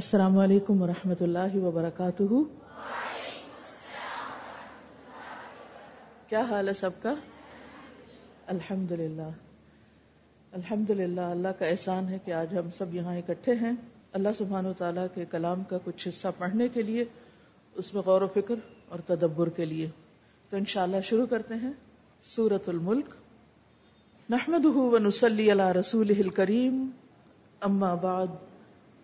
السلام علیکم ورحمۃ اللہ وبرکاتہ۔ کیا حال ہے سب کا؟ الحمد للہ الحمد للہ اللہ کا احسان ہے کہ آج ہم سب یہاں اکٹھے ہیں۔ اللہ سبحان و تعالیٰ کے کلام کا کچھ حصہ پڑھنے کے لیے، اس میں غور و فکر اور تدبر کے لیے۔ تو انشاءاللہ شروع کرتے ہیں۔ سورت الملک۔ نحمد ونسلی علی رسول کریم اما بعد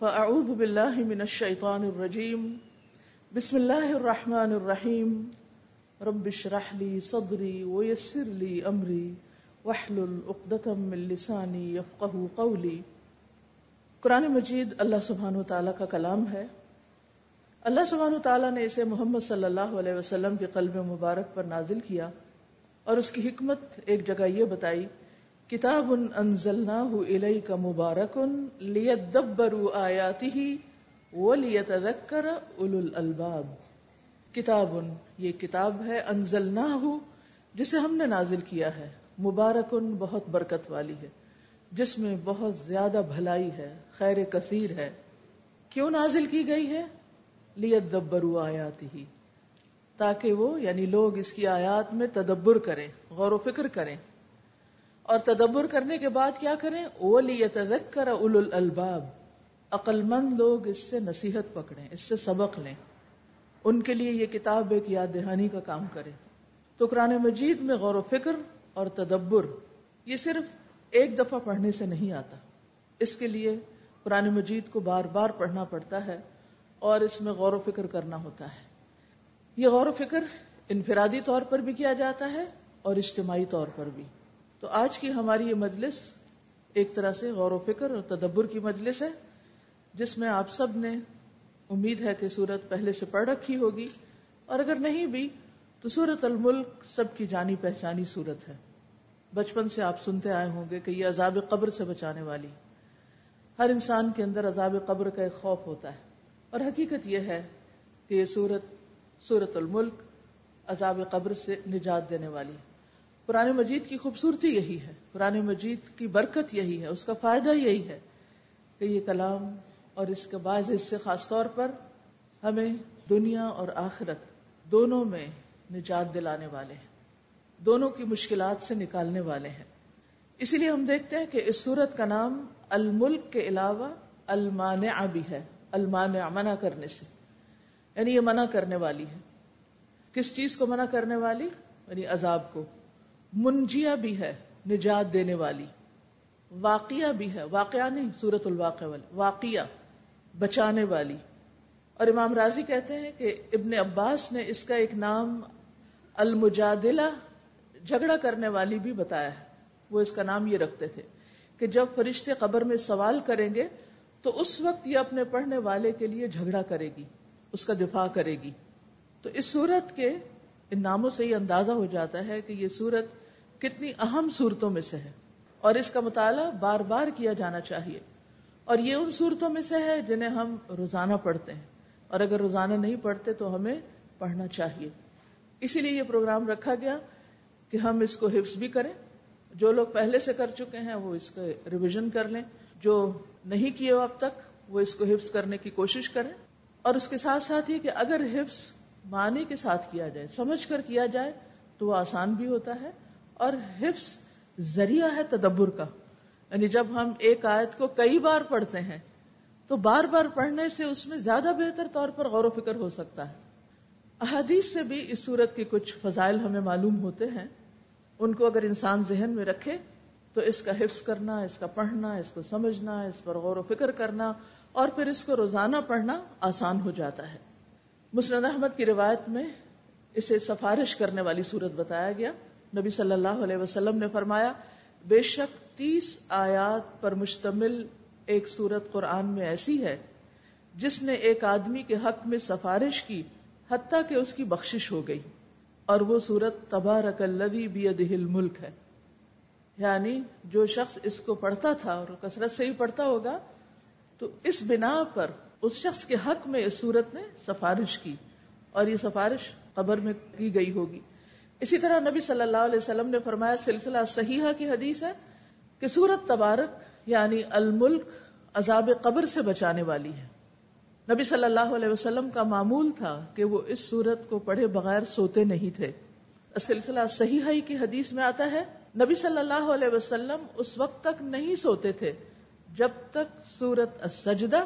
فاعوذ باللہ من الشیطان الرجیم بسم اللہ الرحمن الرحیم رب اشرح لی صدری ویسر لی امری واحلل عقدۃ من لسانی یفقهوا قولی قرآن مجید اللہ سبحانہ تعالیٰ کا کلام ہے. اللہ سبحانہ تعالیٰ نے اسے محمد صلی اللہ علیہ وسلم کے قلب مبارک پر نازل کیا اور اس کی حکمت ایک جگہ یہ بتائی کتاب انزلناہ الیک مبارک لیدبروا آیاتہ ولیتذکر اولو الالباب۔ کتاب، یہ کتاب ہے انزلناہ، جسے ہم نے نازل کیا ہے۔ مبارکن بہت برکت والی ہے، جس میں بہت زیادہ بھلائی ہے، خیر کثیر ہے۔ کیوں نازل کی گئی ہے؟ لیت دبرو آیات ہی تاکہ وہ یعنی لوگ اس کی آیات میں تدبر کریں، غور و فکر کریں۔ اور تدبر کرنے کے بعد کیا کریں؟ وہ لیت کر اول الباب عقل مند لوگ اس سے نصیحت پکڑیں، اس سے سبق لیں۔ ان کے لیے یہ کتاب ایک یاد دہانی کا کام کرے۔ تو قرآن مجید میں غور و فکر اور تدبر، یہ صرف ایک دفعہ پڑھنے سے نہیں آتا۔ اس کے لیے قرآن مجید کو بار بار پڑھنا پڑتا ہے اور اس میں غور و فکر کرنا ہوتا ہے۔ یہ غور و فکر انفرادی طور پر بھی کیا جاتا ہے اور اجتماعی طور پر بھی۔ تو آج کی ہماری یہ مجلس ایک طرح سے غور و فکر اور تدبر کی مجلس ہے، جس میں آپ سب نے امید ہے کہ سورت پہلے سے پڑھ رکھی ہوگی۔ اور اگر نہیں بھی، تو سورت الملک سب کی جانی پہچانی صورت ہے۔ بچپن سے آپ سنتے آئے ہوں گے کہ یہ عذاب قبر سے بچانے والی۔ ہر انسان کے اندر عذاب قبر کا ایک خوف ہوتا ہے۔ اور حقیقت یہ ہے کہ یہ سورت سورت الملک عذاب قبر سے نجات دینے والی پرانے مجید کی خوبصورتی یہی ہے۔ پرانے مجید کی برکت یہی ہے۔ اس کا فائدہ یہی ہے کہ یہ کلام اور اس کے بعض حصے خاص طور پر ہمیں دنیا اور آخرت دونوں میں نجات دلانے والے ہیں۔ دونوں کی مشکلات سے نکالنے والے ہیں۔ اسی لیے ہم دیکھتے ہیں کہ اس صورت کا نام الملک کے علاوہ المانع بھی ہے۔ المانع منع کرنے سے۔ یعنی یہ منع کرنے والی ہے۔ کس چیز کو منع کرنے والی؟ یعنی عذاب کو۔ منجیا بھی ہے، نجات دینے والی۔ واقعہ بھی ہے، واقعہ نہیں سورت الواقع والی واقعہ، بچانے والی۔ اور امام راضی کہتے ہیں کہ ابن عباس نے اس کا ایک نام المجادلہ، جھگڑا کرنے والی بھی بتایا ہے۔ وہ اس کا نام یہ رکھتے تھے کہ جب فرشتے قبر میں سوال کریں گے، تو اس وقت یہ اپنے پڑھنے والے کے لیے جھگڑا کرے گی، اس کا دفاع کرے گی۔ تو اس صورت کے، ان ناموں سے یہ اندازہ ہو جاتا ہے کہ یہ صورت کتنی اہم صورتوں میں سے ہے اور اس کا مطالعہ بار بار کیا جانا چاہیے اور یہ ان صورتوں میں سے ہے جنہیں ہم روزانہ پڑھتے ہیں اور اگر روزانہ نہیں پڑھتے تو ہمیں پڑھنا چاہیے۔ اسی لیے یہ پروگرام رکھا گیا کہ ہم اس کو حفظ بھی کریں۔ جو لوگ پہلے سے کر چکے ہیں وہ اس کا ریویژن کر لیں۔ جو نہیں کیے اب تک وہ اس کو حفظ کرنے کی کوشش کریں۔ اور اس کے ساتھ ساتھ یہ کہ اگر حفظ معنی کے ساتھ کیا جائے، سمجھ کر کیا جائے تو وہ آسان بھی ہوتا ہے۔ اور حفظ ذریعہ ہے تدبر کا۔ یعنی جب ہم ایک آیت کو کئی بار پڑھتے ہیں، تو بار بار پڑھنے سے اس میں زیادہ بہتر طور پر غور و فکر ہو سکتا ہے۔ احادیث سے بھی اس صورت کے کچھ فضائل ہمیں معلوم ہوتے ہیں۔ ان کو اگر انسان ذہن میں رکھے، تو اس کا حفظ کرنا، اس کا پڑھنا، اس کو سمجھنا، اس پر غور و فکر کرنا، اور پھر اس کو روزانہ پڑھنا آسان ہو جاتا ہے۔ مسند احمد کی روایت میں اسے سفارش کرنے والی صورت بتایا گیا۔ نبی صلی اللہ علیہ وسلم نے فرمایا، بے شک تیس آیات پر مشتمل ایک صورت قرآن میں ایسی ہے، جس نے ایک آدمی کے حق میں سفارش کی، حتیٰ کہ اس کی بخشش ہو گئی، اور وہ سورت تبارک الذی بیدہ الملک ہے۔ یعنی جو شخص اس کو پڑھتا تھا اور کثرت سے ہی پڑھتا ہوگا، تو اس بنا پر اس شخص کے حق میں اس صورت نے سفارش کی، اور یہ سفارش قبر میں کی گئی ہوگی۔ اسی طرح نبی صلی اللہ علیہ وسلم نے فرمایا سلسلہ صحیحہ کی حدیث ہے کہ سورت تبارک یعنی الملک عذاب قبر سے بچانے والی ہے۔ نبی صلی اللہ علیہ وسلم کا معمول تھا کہ وہ اس سورت کو پڑھے بغیر سوتے نہیں تھے۔ سلسلہ صحیح کی حدیث میں آتا ہے، نبی صلی اللہ علیہ وسلم اس وقت تک نہیں سوتے تھے جب تک سورت السجدہ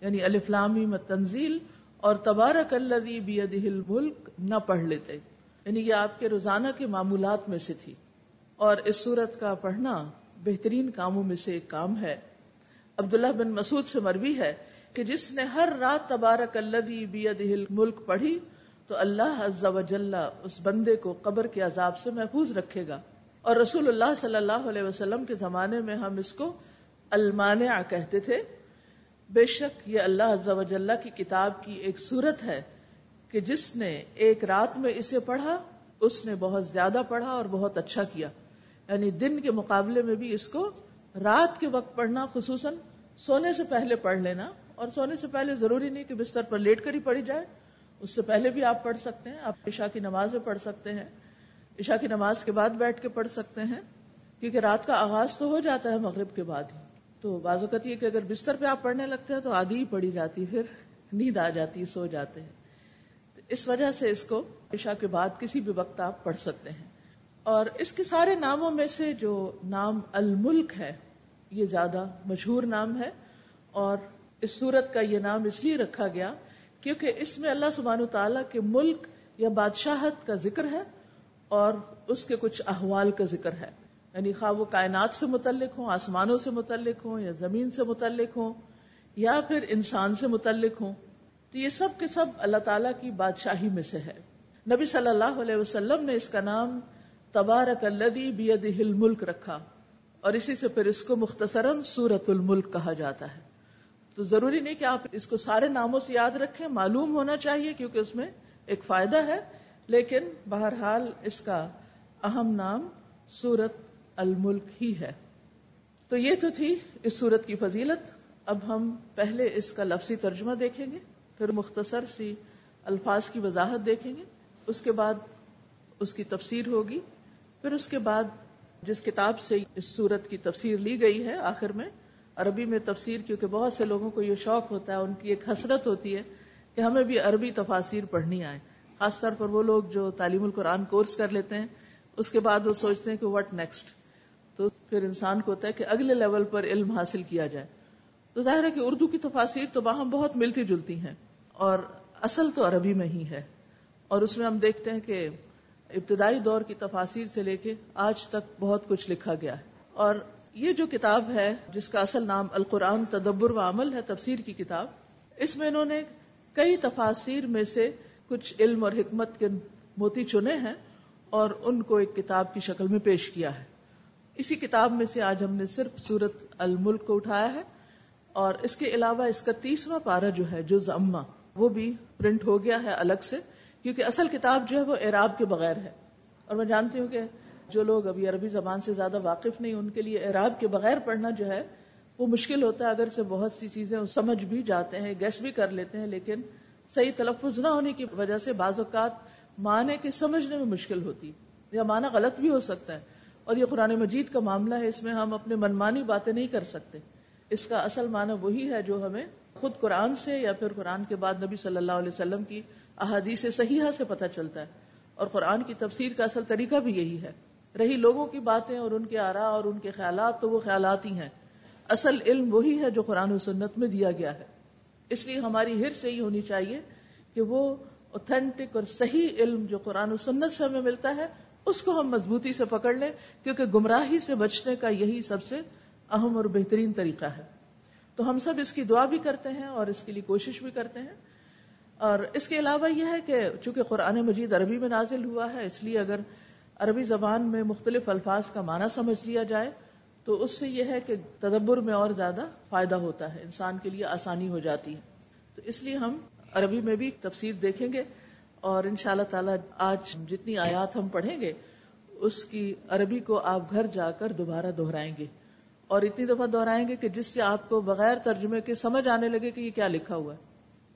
یعنی الفلامی میں تنزیل اور تبارک الذی بیدہ الملک نہ پڑھ لیتے۔ یعنی یہ آپ کے روزانہ کے معمولات میں سے تھی۔ اور اس سورت کا پڑھنا بہترین کاموں میں سے ایک کام ہے۔ عبداللہ بن مسعود سے مروی ہے کہ جس نے ہر رات تبارک الذی بیدہ الملک پڑھی تو اللہ عز و جل اس بندے کو قبر کے عذاب سے محفوظ رکھے گا۔ اور رسول اللہ صلی اللہ علیہ وسلم کے زمانے میں ہم اس کو المانع کہتے تھے۔ بے شک یہ اللہ عز و جل کی کتاب کی ایک صورت ہے۔ کہ جس نے ایک رات میں اسے پڑھا، اس نے بہت زیادہ پڑھا اور بہت اچھا کیا۔ یعنی دن کے مقابلے میں بھی اس کو رات کے وقت پڑھنا، خصوصاً سونے سے پہلے پڑھ لینا۔ اور سونے سے پہلے ضروری نہیں کہ بستر پر لیٹ کر ہی پڑھی جائے، اس سے پہلے بھی آپ پڑھ سکتے ہیں۔ آپ عشاء کی نماز میں پڑھ سکتے ہیں۔ عشاء کی نماز کے بعد بیٹھ کے پڑھ سکتے ہیں، کیونکہ رات کا آغاز تو ہو جاتا ہے مغرب کے بعد ہی۔ تو بعض اوقات یہ کہ اگر بستر پہ آپ پڑھنے لگتے ہیں تو آدھی ہی پڑھی جاتی پھر نیند آ جاتی سو جاتے ہیں۔ اس وجہ سے اس کو عشاء کے بعد کسی بھی وقت آپ پڑھ سکتے ہیں۔ اور اس کے سارے ناموں میں سے جو نام الملک ہے، یہ زیادہ مشہور نام ہے۔ اور اس سورت کا یہ نام اس لیے رکھا گیا کیونکہ اس میں اللہ سبحانہ تعالیٰ کے ملک یا بادشاہت کا ذکر ہے اور اس کے کچھ احوال کا ذکر ہے۔ یعنی خواہ وہ کائنات سے متعلق ہوں، آسمانوں سے متعلق ہوں یا زمین سے متعلق ہوں یا پھر انسان سے متعلق ہوں تو یہ سب کے سب اللہ تعالیٰ کی بادشاہی میں سے ہے۔ نبی صلی اللہ علیہ وسلم نے اس کا نام تبارک الدی بید الملک رکھا اور اسی سے پھر اس کو مختصراً سورت الملک کہا جاتا ہے۔ تو ضروری نہیں کہ آپ اس کو سارے ناموں سے یاد رکھیں، معلوم ہونا چاہیے کیونکہ اس میں ایک فائدہ ہے۔ لیکن بہرحال اس کا اہم نام سورت الملک ہی ہے۔ تو یہ تو تھی اس سورت کی فضیلت۔ اب ہم پہلے اس کا لفظی ترجمہ دیکھیں گے۔ پھر مختصر سی الفاظ کی وضاحت دیکھیں گے، اس کے بعد اس کی تفسیر ہوگی، پھر اس کے بعد جس کتاب سے اس سورت کی تفسیر لی گئی ہے آخر میں، عربی میں تفسیر، کیونکہ بہت سے لوگوں کو یہ شوق ہوتا ہے، ان کی ایک حسرت ہوتی ہے کہ ہمیں بھی عربی تفاصیر پڑھنی آئے۔ خاص طور پر وہ لوگ جو تعلیم القرآن کورس کر لیتے ہیں، اس کے بعد وہ سوچتے ہیں کہ وٹ نیکسٹ تو پھر انسان کو ہوتا ہے کہ اگلے لیول پر علم حاصل کیا جائے۔ تو ظاہر ہے کہ اردو کی تفاصیر تو باہم بہت ملتی جلتی ہیں۔ اور اصل تو عربی میں ہی ہے۔ اور اس میں ہم دیکھتے ہیں کہ ابتدائی دور کی تفاصیر سے لے کے آج تک بہت کچھ لکھا گیا ہے۔ اور یہ جو کتاب ہے، جس کا اصل نام القرآن تدبر و عمل ہے، تفسیر کی کتاب، اس میں انہوں نے کئی تفاصیر میں سے کچھ علم اور حکمت کے موتی چنے ہیں اور ان کو ایک کتاب کی شکل میں پیش کیا ہے۔ اسی کتاب میں سے آج ہم نے صرف سورت الملک کو اٹھایا ہے اور اس کے علاوہ اس کا تیسواں پارا جو ہے جز اما وہ بھی پرنٹ ہو گیا ہے الگ سے، کیونکہ اصل کتاب جو ہے وہ اعراب کے بغیر ہے۔ اور میں جانتی ہوں کہ جو لوگ ابھی عربی زبان سے زیادہ واقف نہیں، ان کے لیے اعراب کے بغیر پڑھنا جو ہے وہ مشکل ہوتا ہے اگر سے بہت سی چیزیں سمجھ بھی جاتے ہیں گیس بھی کر لیتے ہیں، لیکن صحیح تلفظ نہ ہونے کی وجہ سے بعض اوقات معنی کے سمجھنے میں مشکل ہوتی یا معنی غلط بھی ہو سکتا ہے۔ اور یہ قرآن مجید کا معاملہ ہے، اس میں ہم اپنے منمانی باتیں نہیں کر سکتے۔ اس کا اصل معنی وہی ہے جو ہمیں خود قرآن سے یا پھر قرآن کے بعد نبی صلی اللہ علیہ وسلم کی احادیث صحیحہ سے پتہ چلتا ہے۔ اور قرآن کی تفسیر کا اصل طریقہ بھی یہی ہے۔ رہی لوگوں کی باتیں اور ان کے آرا اور ان کے خیالات تو وہ خیالات ہی ہیں۔ اصل علم وہی ہے جو قرآن و سنت میں دیا گیا ہے۔ اس لیے ہماری ہر یہی ہونی چاہیے کہ وہ اوتھینٹک اور صحیح علم جو قرآن و سنت سے ہمیں ملتا ہے، اس کو ہم مضبوطی سے پکڑ لیں، کیونکہ گمراہی سے بچنے کا یہی سب سے اہم اور بہترین طریقہ ہے۔ تو ہم سب اس کی دعا بھی کرتے ہیں اور اس کے لیے کوشش بھی کرتے ہیں۔ اور اس کے علاوہ یہ ہے کہ چونکہ قرآن مجید عربی میں نازل ہوا ہے، اس لیے اگر عربی زبان میں مختلف الفاظ کا معنی سمجھ لیا جائے، تو اس سے یہ ہے کہ تدبر میں اور زیادہ فائدہ ہوتا ہے، انسان کے لیے آسانی ہو جاتی ہے۔ تو اس لیے ہم عربی میں بھی تفسیر دیکھیں گے اور ان شاء اللہ تعالی آج جتنی آیات ہم پڑھیں گے، اس کی عربی کو آپ گھر جا کر دوبارہ دہرائیں گے۔ اور اتنی دفعہ دہرائیں گے کہ جس سے آپ کو بغیر ترجمے کے سمجھ آنے لگے کہ یہ کیا لکھا ہوا ہے۔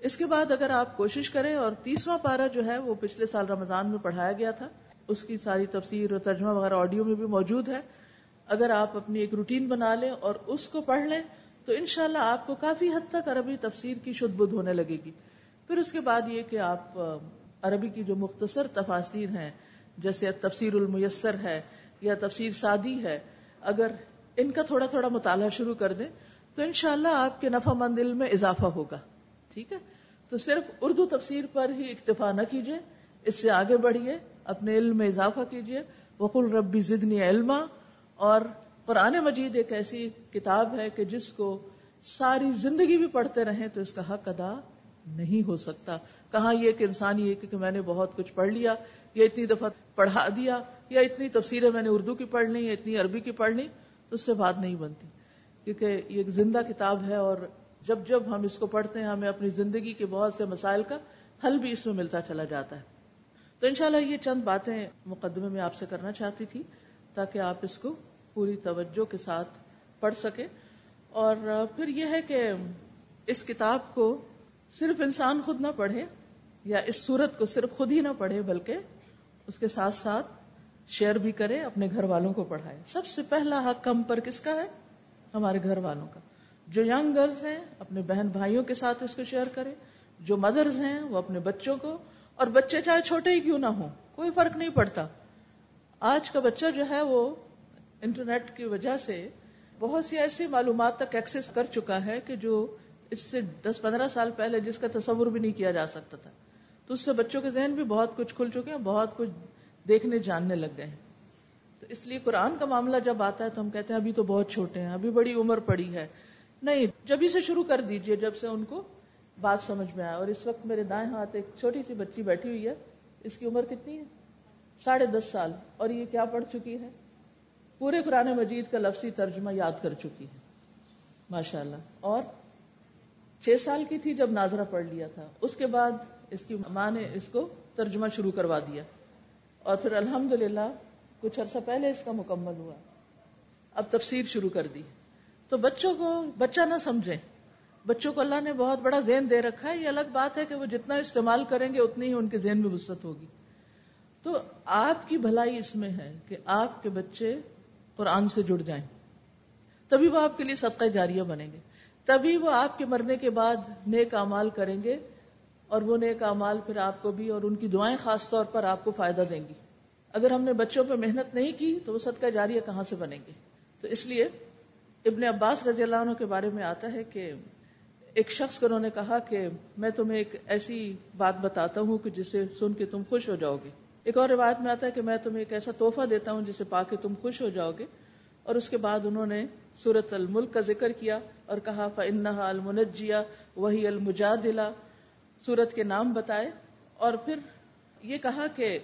اس کے بعد اگر آپ کوشش کریں اور تیسواں پارا جو ہے وہ پچھلے سال رمضان میں پڑھایا گیا تھا، اس کی ساری تفسیر اور ترجمہ وغیرہ آڈیو میں بھی موجود ہے۔ اگر آپ اپنی ایک روٹین بنا لیں اور اس کو پڑھ لیں تو انشاءاللہ شاء آپ کو کافی حد تک عربی تفسیر کی شد بدھ ہونے لگے گی۔ پھر اس کے بعد یہ کہ آپ عربی کی جو مختصر تفاصیر ہیں، جیسے تفسیر المیسر ہے یا تفسیر سادی ہے، اگر ان کا تھوڑا تھوڑا مطالعہ شروع کر دیں تو انشاءاللہ شاء آپ کے نفع مند علم میں اضافہ ہوگا، ٹھیک ہے؟ تو صرف اردو تفسیر پر ہی اکتفا نہ کیجیے اس سے آگے بڑھیے، اپنے علم میں اضافہ کیجیے وقل ربی زدنی علما، اور قرآن مجید ایک ایسی کتاب ہے کہ جس کو ساری زندگی بھی پڑھتے رہیں تو اس کا حق ادا نہیں ہو سکتا۔ کہاں یہ کہ انسان یہ کہ میں نے بہت کچھ پڑھ لیا، یا اتنی دفعہ پڑھا دیا، یا اتنی تفسیریں میں نے اردو کی پڑھ لی، یا اتنی عربی کی پڑھ لی اس سے بات نہیں بنتی۔ کیونکہ یہ ایک زندہ کتاب ہے اور جب جب ہم اس کو پڑھتے ہیں، ہمیں اپنی زندگی کے بہت سے مسائل کا حل بھی اس میں ملتا چلا جاتا ہے۔ تو انشاءاللہ یہ چند باتیں مقدمے میں آپ سے کرنا چاہتی تھی تاکہ آپ اس کو پوری توجہ کے ساتھ پڑھ سکے اور پھر یہ ہے کہ اس کتاب کو صرف انسان خود نہ پڑھے یا اس صورت کو صرف خود ہی نہ پڑھے، بلکہ اس کے ساتھ ساتھ شیئر بھی کرے، اپنے گھر والوں کو پڑھائے۔ سب سے پہلا حق کم پر کس کا ہے؟ ہمارے گھر والوں کا۔ جو ینگ گرلز ہیں، اپنے بہن بھائیوں کے ساتھ اس کو شیئر کرے۔ جو مدرز ہیں، وہ اپنے بچوں کو۔ اور بچے چاہے چھوٹے ہی کیوں نہ ہوں، کوئی فرق نہیں پڑتا۔ آج کا بچہ جو ہے، وہ انٹرنیٹ کی وجہ سے بہت سی ایسی معلومات تک ایکسس کر چکا ہے کہ جو اس سے دس پندرہ سال پہلے جس کا تصور بھی نہیں کیا جا سکتا تھا۔ تو اس سے بچوں کے ذہن بھی بہت کچھ کھل چکے ہیں، بہت کچھ دیکھنے جاننے لگ گئے ہیں۔ تو اس لیے قرآن کا معاملہ جب آتا ہے تو ہم کہتے ہیں ابھی تو بہت چھوٹے ہیں، ابھی بڑی عمر پڑی ہے۔ نہیں، جب سے شروع کر دیجیے جب سے ان کو بات سمجھ میں آئے۔ اور اس وقت میرے دائیں ہاتھ ایک چھوٹی سی بچی بیٹھی ہوئی ہے۔ اس کی عمر کتنی ہے؟ ساڑھے دس سال۔ اور یہ کیا پڑھ چکی ہے؟ پورے قرآن مجید کا لفظی ترجمہ یاد کر چکی ہے۔ ماشاء اللہ اور چھ سال کی تھی جب ناظرہ پڑھ لیا تھا۔ اس کے بعد اس کی ماں نے اس کو ترجمہ شروع کروا دیا۔ اور پھر الحمد کچھ عرصہ پہلے اس کا مکمل ہوا اب تفسیر شروع کر دی تو بچوں کو بچہ نہ سمجھے بچوں کو اللہ نے بہت بڑا ذہن دے رکھا ہے یہ الگ بات ہے کہ وہ جتنا استعمال کریں گے اتنی ہی ان کے ذہن میں وسط ہوگی تو آپ کی بھلائی اس میں ہے کہ آپ کے بچے قرآن سے جڑ جائیں تبھی وہ آپ کے لیے صدقہ جاریہ بنیں گے تبھی وہ آپ کے مرنے کے بعد نیک امال کریں گے اور وہ نیک امال پھر آپ کو بھی اور ان کی دعائیں خاص طور پر آپ کو فائدہ دیں گی۔ اگر ہم نے بچوں پہ محنت نہیں کی تو وہ صدقہ جاریہ کہاں سے بنیں گے؟ تو اس لیے ابن عباس رضی اللہ عنہ کے بارے میں آتا ہے کہ ایک شخص کو انہوں نے کہا کہ میں تمہیں ایک ایسی بات بتاتا ہوں کہ جسے سن کے تم خوش ہو جاؤ گے۔ ایک اور روایت میں آتا ہے کہ میں تمہیں ایک ایسا تحفہ دیتا ہوں جسے پا کے تم خوش ہو جاؤ گے۔ اور اس کے بعد انہوں نے سورت الملک کا ذکر کیا اور کہا فنحا المنجیا وہی المجادلہ سورت کے نام بتائے اور پھر یہ کہا کہ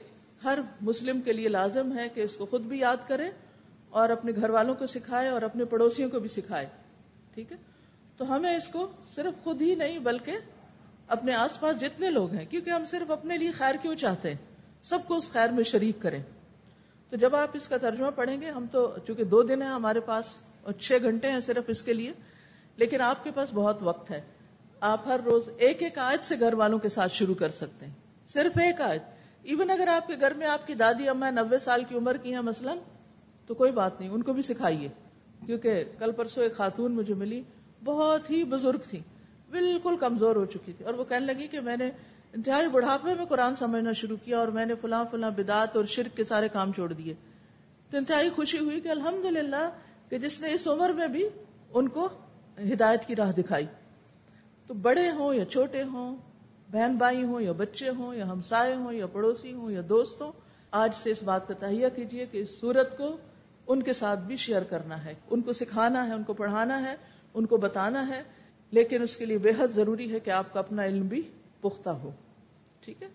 ہر مسلم کے لیے لازم ہے کہ اس کو خود بھی یاد کرے اور اپنے گھر والوں کو سکھائے اور اپنے پڑوسیوں کو بھی سکھائے، ٹھیک ہے؟ تو ہمیں اس کو صرف خود ہی نہیں بلکہ اپنے آس پاس جتنے لوگ ہیں، کیونکہ ہم صرف اپنے لیے خیر کیوں چاہتے ہیں؟ سب کو اس خیر میں شریک کریں۔ تو جب آپ اس کا ترجمہ پڑھیں گے، ہم تو چونکہ دو دن ہیں ہمارے پاس اور چھ گھنٹے ہیں صرف اس کے لیے، لیکن آپ کے پاس بہت وقت ہے۔ آپ ہر روز ایک ایک آیت سے گھر والوں کے ساتھ شروع کر سکتے ہیں۔ صرف ایک آیت۔ ایون اگر آپ کے گھر میں آپ کی دادی اما نبے سال کی عمر کی ہیں مثلا، تو کوئی بات نہیں، ان کو بھی سکھائیے۔ کیونکہ کل پرسوں ایک خاتون مجھے ملی، بہت ہی بزرگ تھی، بالکل کمزور ہو چکی تھی۔ اور وہ کہنے لگی کہ میں نے انتہائی بڑھاپے میں قرآن سمجھنا شروع کیا اور میں نے فلاں فلاں بدعت اور شرک کے سارے کام چھوڑ دیے۔ تو انتہائی خوشی ہوئی کہ الحمد کہ جس نے اس عمر میں بھی ان کو ہدایت کی راہ دکھائی۔ تو بڑے ہوں یا چھوٹے ہوں، بہن بھائی ہوں یا بچے ہوں، یا ہمسائے ہوں یا پڑوسی ہوں یا دوست ہوں، آج سے اس بات کا تہیا کیجیے کہ اس سورت کو ان کے ساتھ بھی شیئر کرنا ہے۔ ان کو سکھانا ہے، ان کو پڑھانا ہے، ان کو بتانا ہے، لیکن اس کے لیے بے حد ضروری ہے کہ آپ کا اپنا علم بھی پختہ ہو۔ ٹھیک ہے؟